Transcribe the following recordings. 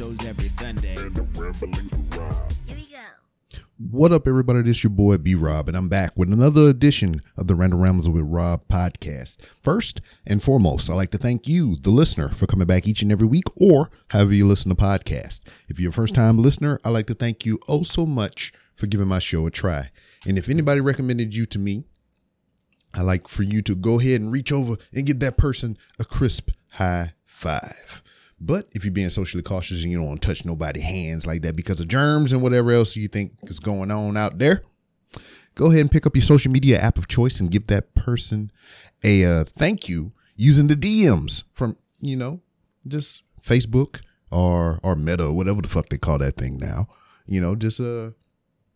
shows every Sunday. Here we go. What up, everybody? This is your boy B Rob, and I'm back with another edition of the Random Rambles with Rob podcast. First and foremost, I'd like to thank you, the listener, for coming back each and every week, or however you listen to podcast. If you're a first time listener, I'd like to thank you oh so much for giving my show a try. And if anybody recommended you to me, I'd like for you to go ahead and reach over and give that person a crisp high five. But if you're being socially cautious and you don't want to touch nobody's hands like that because of germs and whatever else you think is going on out there, go ahead and pick up your social media app of choice and give that person a uh, thank you using the DMs from, you know, just Facebook or or Meta, or whatever the fuck they call that thing now. You know, just uh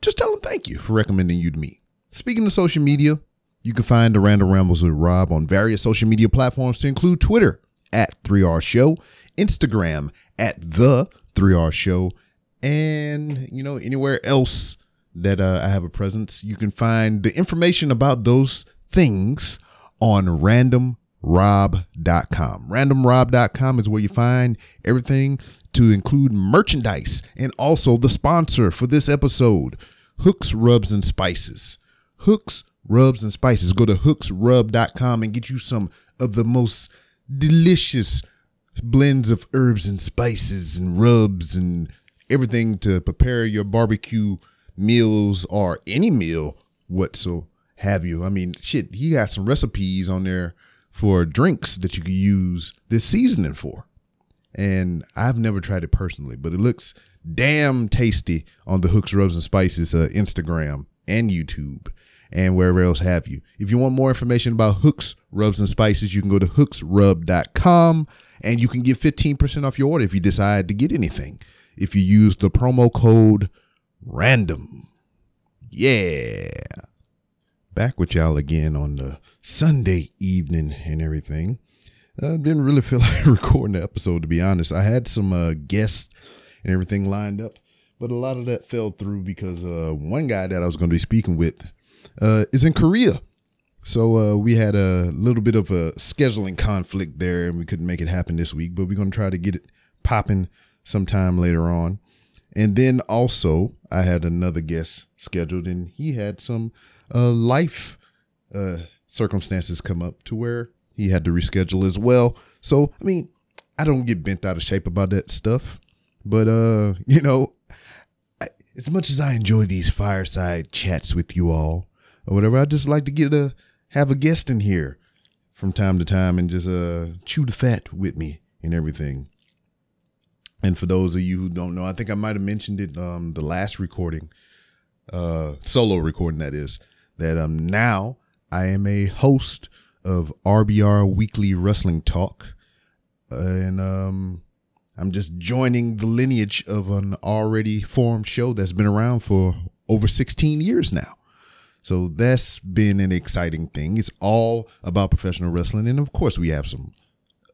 just tell them thank you for recommending you to me. Speaking of social media, you can find the Random Rambles with Rob on various social media platforms to include Twitter at 3R Show, Instagram at the 3R Show, and you know anywhere else that uh, I have a presence. You can find the information about those things on randomrob.com. Randomrob.com is where you find everything to include merchandise and also the sponsor for this episode, Hooks Rubs and Spices. Hooks Rubs and Spices. Go to hooksrub.com and get you some of the most delicious blends of herbs and spices and rubs and everything to prepare your barbecue meals or any meal whatso have you. I mean, shit, he got some recipes on there for drinks that you could use this seasoning for. And I've never tried it personally, but it looks damn tasty on the Hooks Rubs and Spices uh, Instagram and YouTube and wherever else have you. If you want more information about Hooks Rubs and Spices, you can go to hooksrub.com and you can get 15% off your order if you decide to get anything. If you use the promo code RANDOM. Yeah. Back with y'all again on the Sunday evening and everything. I didn't really feel like recording the episode, to be honest. I had some uh, guests and everything lined up, but a lot of that fell through because uh, one guy that I was going to be speaking with uh, is in Korea. So uh, we had a little bit of a scheduling conflict there, and we couldn't make it happen this week. But we're gonna try to get it popping sometime later on. And then also, I had another guest scheduled, and he had some uh, life uh, circumstances come up to where he had to reschedule as well. So I mean, I don't get bent out of shape about that stuff, but uh, you know, I, as much as I enjoy these fireside chats with you all or whatever, I just like to get a have a guest in here from time to time and just uh chew the fat with me and everything. And for those of you who don't know, I think I might have mentioned it um the last recording, uh solo recording that is, that um now I am a host of RBR Weekly Wrestling Talk. and um I'm just joining the lineage of an already formed show that's been around for over 16 years now. So that's been an exciting thing. It's all about professional wrestling. And of course, we have some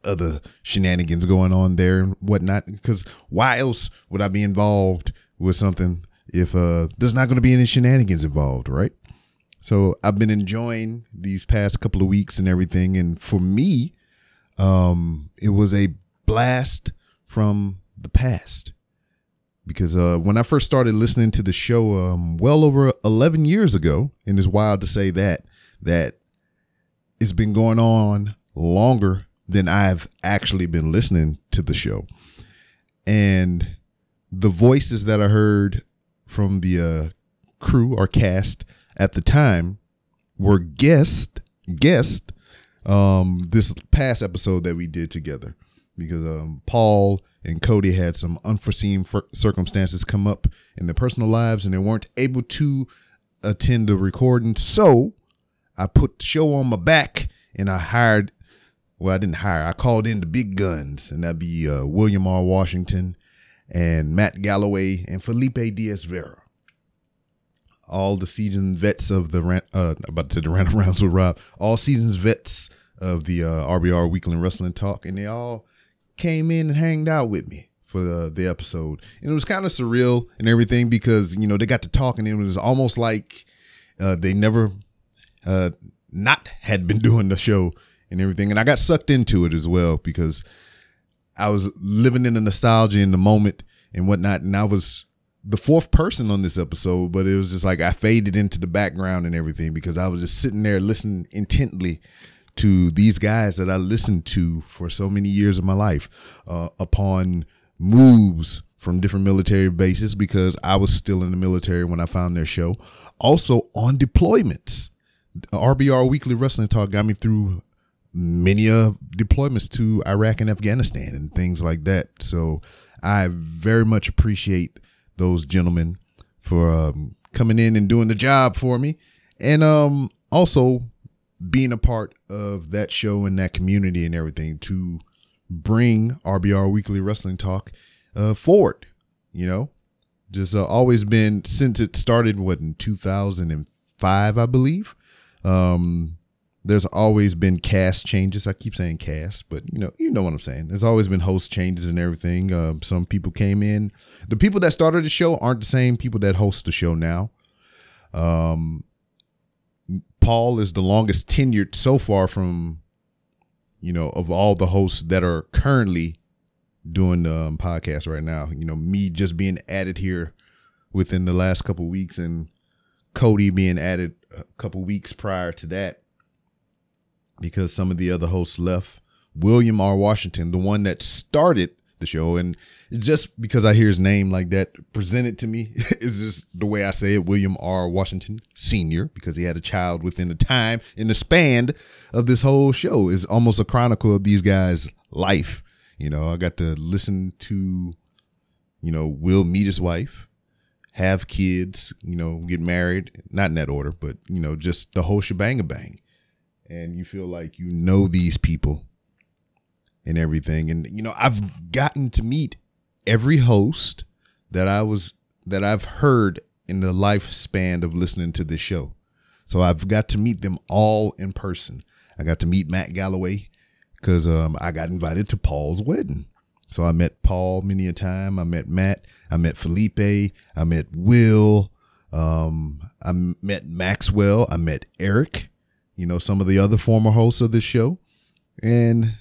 other shenanigans going on there and whatnot. Because why else would I be involved with something if uh, there's not going to be any shenanigans involved, right? So I've been enjoying these past couple of weeks and everything. And for me, um, it was a blast from the past because uh, when I first started listening to the show, um, well over 11 years ago, and it's wild to say that, that it's been going on longer than I've actually been listening to the show. And the voices that I heard from the uh, crew or cast at the time were guest guest um, this past episode that we did together because um, Paul and Cody had some unforeseen circumstances come up in their personal lives and they weren't able to attend the recording. So I put the show on my back and I hired, well, I didn't hire, I called in the big guns, and that'd be uh, William R. Washington and Matt Galloway and Felipe Diaz Vera. All the seasoned vets of the, uh, about to say the random rounds with Rob, all seasons vets of the uh, RBR Weekly Wrestling Talk, and they all came in and hanged out with me for the, the episode. And it was kind of surreal and everything because, you know, they got to talking and it was almost like uh, they never uh, not had been doing the show and everything. And I got sucked into it as well because I was living in the nostalgia in the moment and whatnot, and I was the fourth person on this episode, but it was just like I faded into the background and everything because I was just sitting there listening intently to these guys that I listened to for so many years of my life uh, upon moves from different military bases because I was still in the military when I found their show. Also on deployments. RBR Weekly Wrestling Talk got me through many uh, deployments to Iraq and Afghanistan and things like that. So I very much appreciate those gentlemen for um, coming in and doing the job for me. And um, also being a part of that show and that community and everything to bring RBR Weekly Wrestling Talk uh, forward. You know, just uh, always been since it started. What in two thousand and five, I believe. Um, there's always been cast changes. I keep saying cast, but you know, you know what I'm saying. There's always been host changes and everything. Uh, some people came in. The people that started the show aren't the same people that host the show now. Um, Paul is the longest tenured so far from, you know, of all the hosts that are currently doing the um, podcast right now. You know, me just being added here within the last couple weeks, and Cody being added a couple weeks prior to that because some of the other hosts left. William R. Washington, the one that started the show, and just because I hear his name like that presented to me is just the way I say it. William R. Washington Senior, because he had a child within the time in the span of this whole show, is almost a chronicle of these guys' life. You know, I got to listen to, you know, Will meet his wife, have kids, you know, get married, not in that order, but you know, just the whole shebang bang. And you feel like you know these people and everything. And you know, I've gotten to meet every host that I was that I've heard in the lifespan of listening to this show. So I've got to meet them all in person. I got to meet Matt Galloway because um, I got invited to Paul's wedding. So I met Paul many a time. I met Matt. I met Felipe. I met Will. Um, I met Maxwell. I met Eric. You know some of the other former hosts of this show, and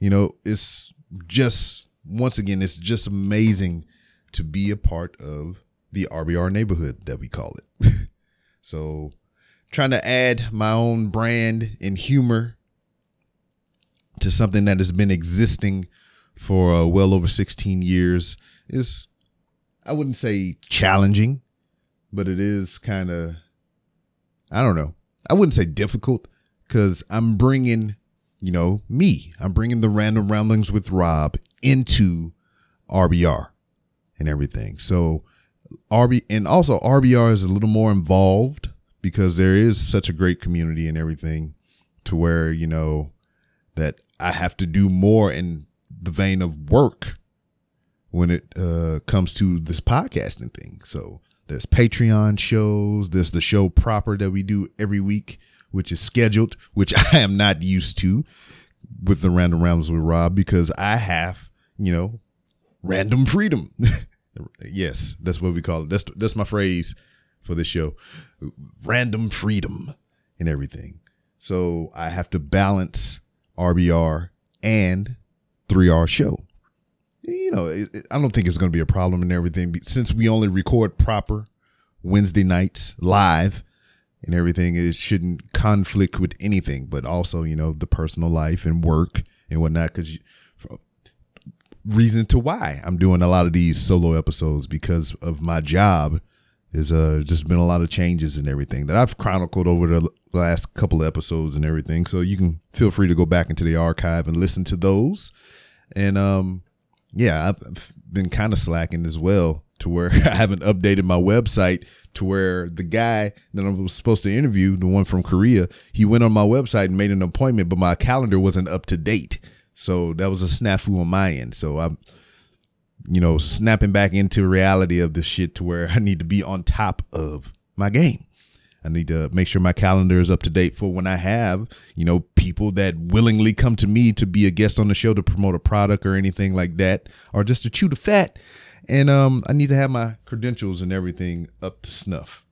you know it's just once again, it's just amazing to be a part of the RBR neighborhood that we call it. so, trying to add my own brand and humor to something that has been existing for uh, well over 16 years is, I wouldn't say challenging, but it is kind of, I don't know. I wouldn't say difficult because I'm bringing, you know, me. I'm bringing the random ramblings with Rob into RBR and everything. So RB and also RBR is a little more involved because there is such a great community and everything to where, you know, that I have to do more in the vein of work when it uh, comes to this podcasting thing. So there's Patreon shows, there's the show proper that we do every week, which is scheduled, which I am not used to with the random rounds with Rob because I have you know, random freedom. yes, that's what we call it. That's that's my phrase for this show. Random freedom and everything. So I have to balance RBR and 3R show. You know, it, it, I don't think it's going to be a problem and everything since we only record proper Wednesday nights live and everything. It shouldn't conflict with anything, but also, you know, the personal life and work and whatnot. Because reason to why I'm doing a lot of these solo episodes because of my job is uh just been a lot of changes and everything that I've chronicled over the last couple of episodes and everything. So you can feel free to go back into the archive and listen to those. And um yeah, I've been kind of slacking as well to where I haven't updated my website to where the guy that I was supposed to interview, the one from Korea, he went on my website and made an appointment, but my calendar wasn't up to date. So that was a snafu on my end. So I'm, you know, snapping back into reality of this shit to where I need to be on top of my game. I need to make sure my calendar is up to date for when I have, you know, people that willingly come to me to be a guest on the show to promote a product or anything like that, or just to chew the fat. And um, I need to have my credentials and everything up to snuff.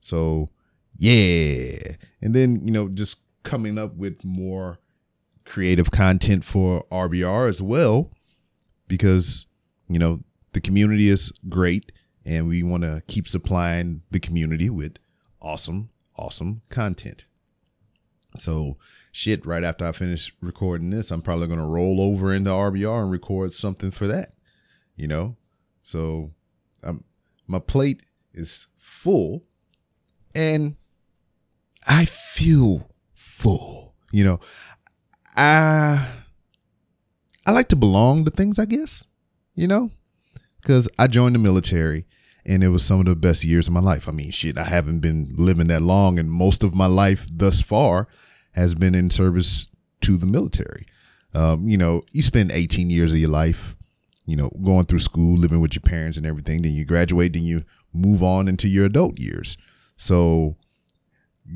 So, yeah. And then, you know, just coming up with more creative content for RBR as well. because you know the community is great and we want to keep supplying the community with awesome awesome content so shit right after i finish recording this i'm probably going to roll over into rbr and record something for that you know so um, my plate is full and i feel full you know i i like to belong to things i guess you know because I joined the military and it was some of the best years of my life. I mean, shit, I haven't been living that long, and most of my life thus far has been in service to the military. Um, you know, you spend 18 years of your life, you know, going through school, living with your parents and everything. Then you graduate, then you move on into your adult years. So,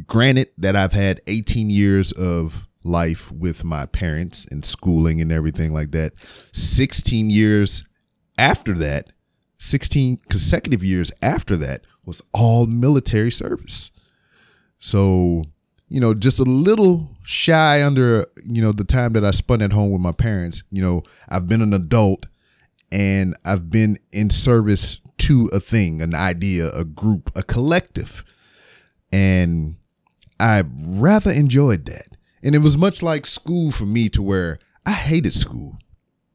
granted that I've had 18 years of life with my parents and schooling and everything like that, 16 years after that, 16 consecutive years after that, was all military service. So, you know, just a little shy under, you know, the time that I spent at home with my parents. You know, I've been an adult and I've been in service to a thing, an idea, a group, a collective. And I rather enjoyed that. And it was much like school for me to where I hated school.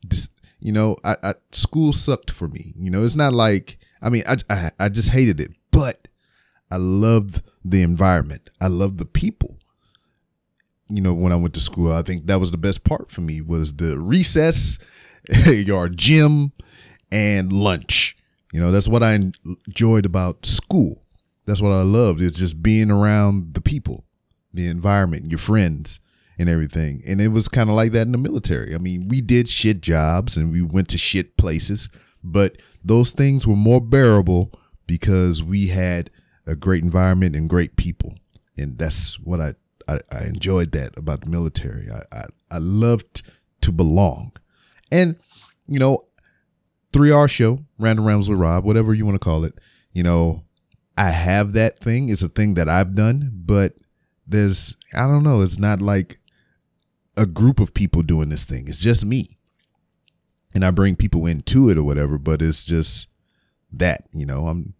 Just, you know, I, I, school sucked for me. You know, it's not like I mean, I, I I just hated it, but I loved the environment. I loved the people. You know, when I went to school, I think that was the best part for me was the recess, your gym, and lunch. You know, that's what I enjoyed about school. That's what I loved. It's just being around the people, the environment, your friends and everything. And it was kind of like that in the military. I mean, we did shit jobs and we went to shit places, but those things were more bearable because we had a great environment and great people. And that's what I, I, I enjoyed that about the military. I, I, I loved to belong. And, you know, 3R show, Random Rambles with Rob, whatever you want to call it, you know, I have that thing. It's a thing that I've done, but there's, I don't know, it's not like a group of people doing this thing. It's just me. And I bring people into it or whatever, but it's just that, you know, I'm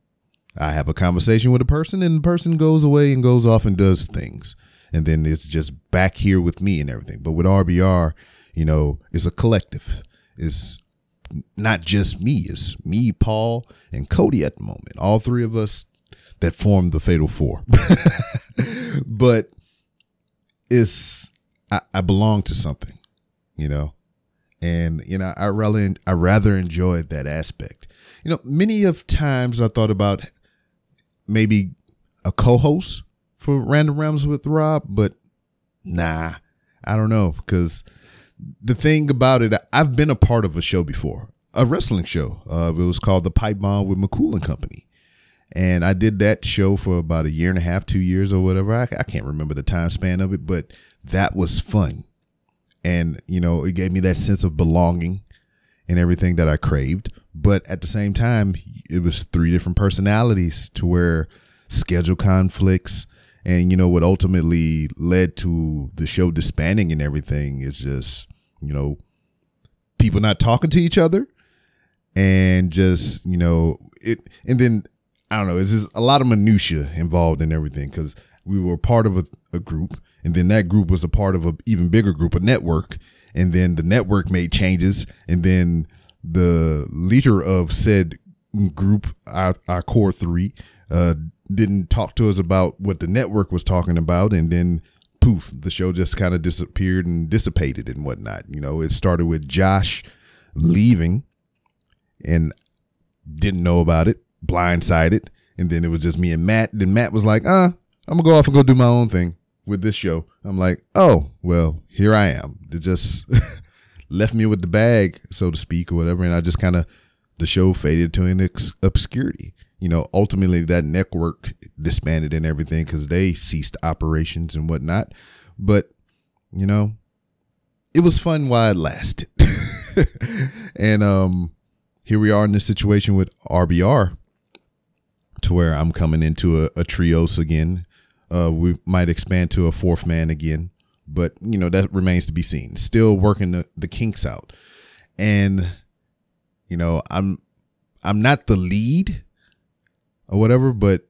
I have a conversation with a person and the person goes away and goes off and does things. And then it's just back here with me and everything. But with RBR, you know, it's a collective. It's not just me, it's me, Paul, and Cody at the moment. All three of us that form the Fatal Four. but it's I, I belong to something, you know, and you know I really I rather enjoyed that aspect. You know, many of times I thought about maybe a co-host for Random Rambles with Rob, but nah, I don't know because the thing about it, I've been a part of a show before, a wrestling show. Uh, it was called the Pipe Bomb with McCool and Company. And I did that show for about a year and a half, two years or whatever. I, I can't remember the time span of it, but that was fun. And, you know, it gave me that sense of belonging and everything that I craved. But at the same time, it was three different personalities to where schedule conflicts and, you know, what ultimately led to the show disbanding and everything is just, you know, people not talking to each other and just, you know, it, and then I don't know, it's just a lot of minutia involved in everything because we were part of a, a group and then that group was a part of an even bigger group, a network, and then the network made changes, and then the leader of said group, our, our core three, uh, didn't talk to us about what the network was talking about, and then poof, the show just kind of disappeared and dissipated and whatnot. You know, it started with Josh leaving and didn't know about it, blindsided, and then it was just me and Matt. Then Matt was like, "Uh, I'm gonna go off and go do my own thing." with this show. I'm like, oh, well, here I am. It just left me with the bag, so to speak, or whatever. And I just kind of, the show faded to an obscurity. You know, ultimately that network disbanded and everything because they ceased operations and whatnot. But, you know, it was fun while it lasted. and um, here we are in this situation with RBR to where I'm coming into a, a trios again uh, we might expand to a fourth man again, but you know that remains to be seen. Still working the, the kinks out, and you know, I'm I'm not the lead or whatever, but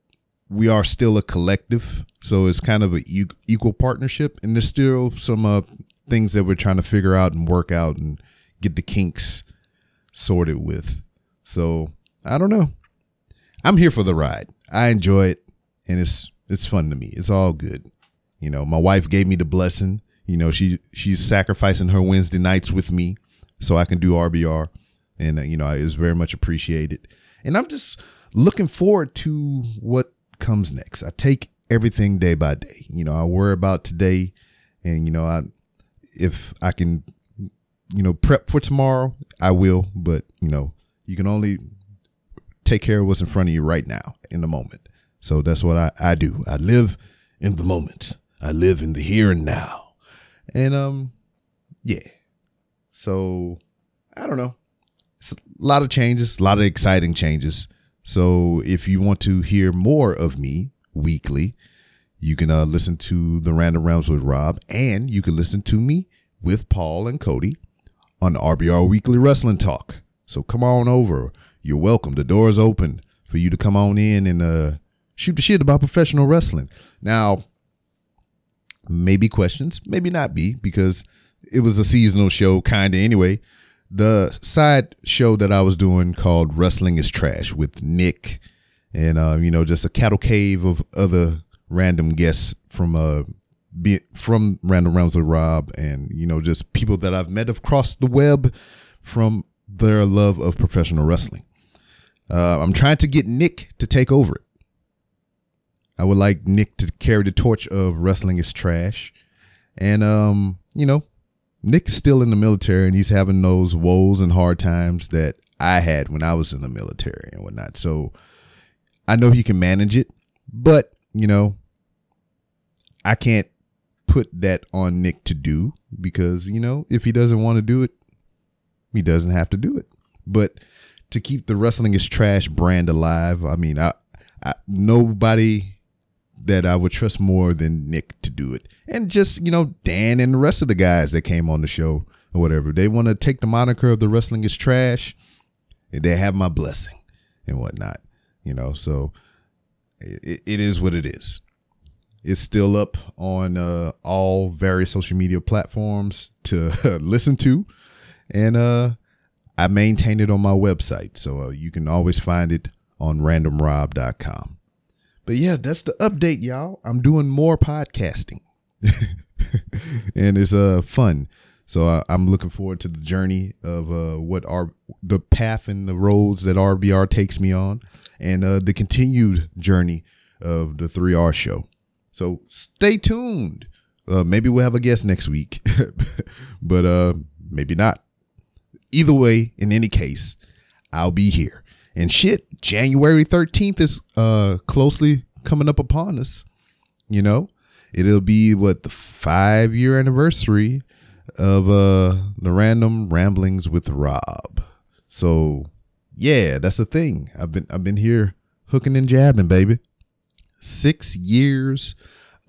we are still a collective. So it's kind of a equal partnership, and there's still some uh, things that we're trying to figure out and work out and get the kinks sorted with. So I don't know. I'm here for the ride. I enjoy it, and it's it's fun to me. It's all good. You know, my wife gave me the blessing. You know, she she's sacrificing her Wednesday nights with me so I can do RBR, and uh, you know, it's very much appreciated. And I'm just looking forward to what comes next. I take everything day by day. You know, I worry about today, and you know, I if I can, you know, prep for tomorrow, I will. But you know, you can only take care of what's in front of you right now in the moment. So that's what I, I do. I live in the moment. I live in the here and now. And um yeah. So I don't know. It's a lot of changes, a lot of exciting changes. So if you want to hear more of me weekly, you can uh, listen to the Random Realms with Rob, and you can listen to me with Paul and Cody on RBR Weekly Wrestling Talk. So come on over. You're welcome. The door is open for you to come on in and uh, shoot the shit about professional wrestling. Now, maybe questions, maybe not be, because it was a seasonal show, kind of anyway. The side show that I was doing called Wrestling is Trash with Nick and, uh, you know, just a cattle cave of other random guests from uh, be from Random Rounds with Rob and, you know, just people that I've met across the web from their love of professional wrestling. Uh, I'm trying to get Nick to take over it. I would like Nick to carry the torch of wrestling is trash. And, um, you know, Nick is still in the military and he's having those woes and hard times that I had when I was in the military and whatnot. So I know he can manage it, but, you know, I can't put that on Nick to do because, you know, if he doesn't want to do it, he doesn't have to do it. But to keep the wrestling is trash brand alive, I mean, I, I nobody that I would trust more than Nick to do it. And just, you know, Dan and the rest of the guys that came on the show or whatever. They want to take the moniker of the wrestling is trash. They have my blessing and whatnot, you know. So it, it is what it is. It's still up on uh, all various social media platforms to listen to. And uh, I maintain it on my website. So uh, you can always find it on randomrob.com. But yeah, that's the update, y'all. I'm doing more podcasting. and it's uh fun. So uh, I'm looking forward to the journey of uh, what are the path and the roads that RBR takes me on, and uh, the continued journey of the 3R show. So stay tuned. Uh, maybe we'll have a guest next week, but uh, maybe not. Either way, in any case, I'll be here. And shit, January 13th is uh closely coming up upon us. You know, it'll be what the five year anniversary of uh the random ramblings with Rob. So yeah, that's the thing. I've been I've been here hooking and jabbing, baby. Six years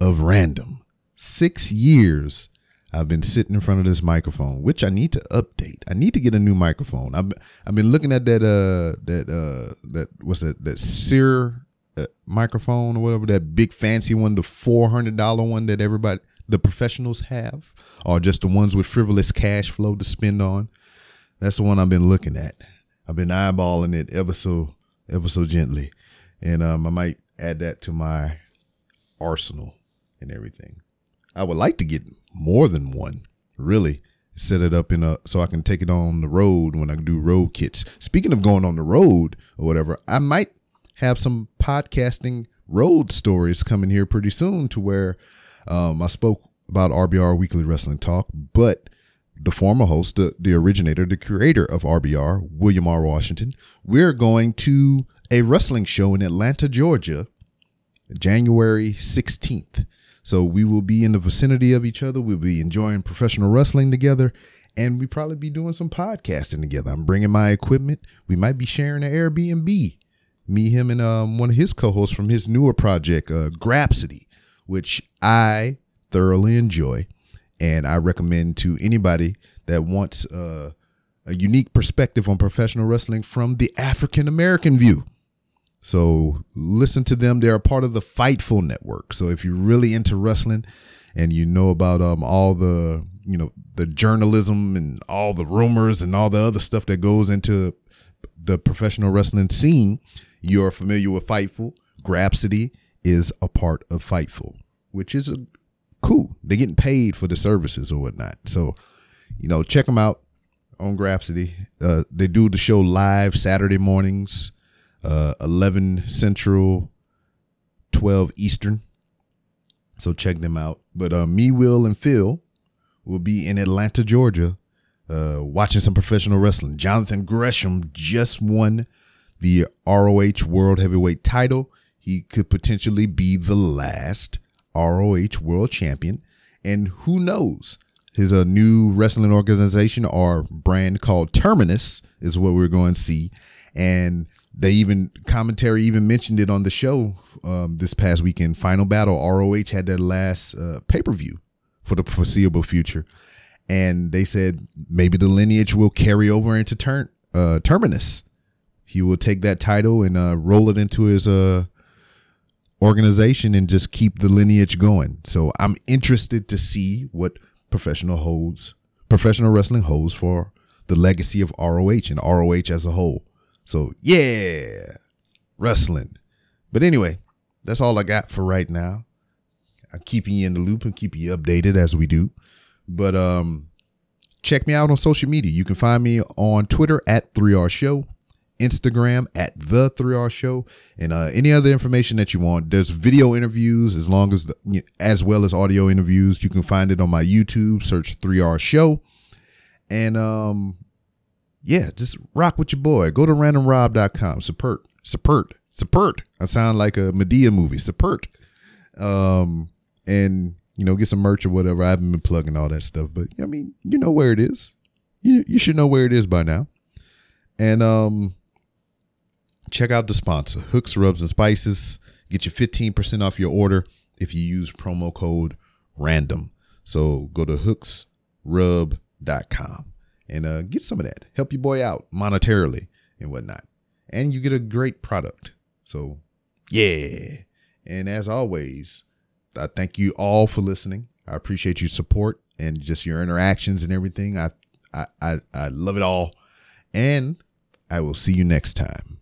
of random. Six years I've been sitting in front of this microphone, which I need to update. I need to get a new microphone. I've I've been looking at that uh that uh that what's that that Shure uh, microphone or whatever that big fancy one, the four hundred dollar one that everybody the professionals have, or just the ones with frivolous cash flow to spend on. That's the one I've been looking at. I've been eyeballing it ever so ever so gently, and um I might add that to my arsenal and everything. I would like to get more than one, really. Set it up in a so I can take it on the road when I do road kits. Speaking of going on the road or whatever, I might have some podcasting road stories coming here pretty soon to where um, I spoke about RBR Weekly Wrestling Talk, but the former host, the, the originator, the creator of RBR, William R. Washington, we're going to a wrestling show in Atlanta, Georgia, January 16th. So we will be in the vicinity of each other. We'll be enjoying professional wrestling together, and we probably be doing some podcasting together. I'm bringing my equipment. We might be sharing an Airbnb. Me, him, and um, one of his co-hosts from his newer project, uh, Grapsody, which I thoroughly enjoy, and I recommend to anybody that wants uh, a unique perspective on professional wrestling from the African American view. So listen to them. They're a part of the Fightful Network. So if you're really into wrestling and you know about um, all the you know the journalism and all the rumors and all the other stuff that goes into the professional wrestling scene, you're familiar with Fightful. Grapsody is a part of Fightful, which is a, cool. They're getting paid for the services or whatnot. So, you know, check them out on Grapsody. Uh, they do the show live Saturday mornings, uh, 11 Central, 12 Eastern. So check them out. But uh, me, Will, and Phil will be in Atlanta, Georgia, uh, watching some professional wrestling. Jonathan Gresham just won the ROH World Heavyweight title. He could potentially be the last ROH World Champion. And who knows? His a new wrestling organization or brand called Terminus is what we're going to see. And they even commentary even mentioned it on the show um, this past weekend. Final Battle ROH had their last uh, pay per view for the foreseeable future, and they said maybe the lineage will carry over into turn uh, Terminus. He will take that title and uh, roll it into his uh, organization and just keep the lineage going. So I'm interested to see what professional holds, professional wrestling holds for the legacy of ROH and ROH as a whole. So yeah, wrestling. But anyway, that's all I got for right now. I'm keeping you in the loop and keep you updated as we do. But um, check me out on social media. You can find me on Twitter at 3R Show, Instagram at the 3R Show, and uh, any other information that you want. There's video interviews as long as the, as well as audio interviews. You can find it on my YouTube. Search 3R Show, and um, yeah, just rock with your boy. Go to randomrob.com. Support, support, support. I sound like a Madea movie. Support. Um, and you know, get some merch or whatever. I haven't been plugging all that stuff, but I mean, you know where it is. You you should know where it is by now. And um, check out the sponsor, Hooks Rubs and Spices. Get your fifteen percent off your order if you use promo code Random. So go to hooksrub.com and uh, get some of that. Help your boy out monetarily and whatnot. And you get a great product. So, yeah. And as always, I thank you all for listening. I appreciate your support and just your interactions and everything. I, I, I, I love it all. And I will see you next time.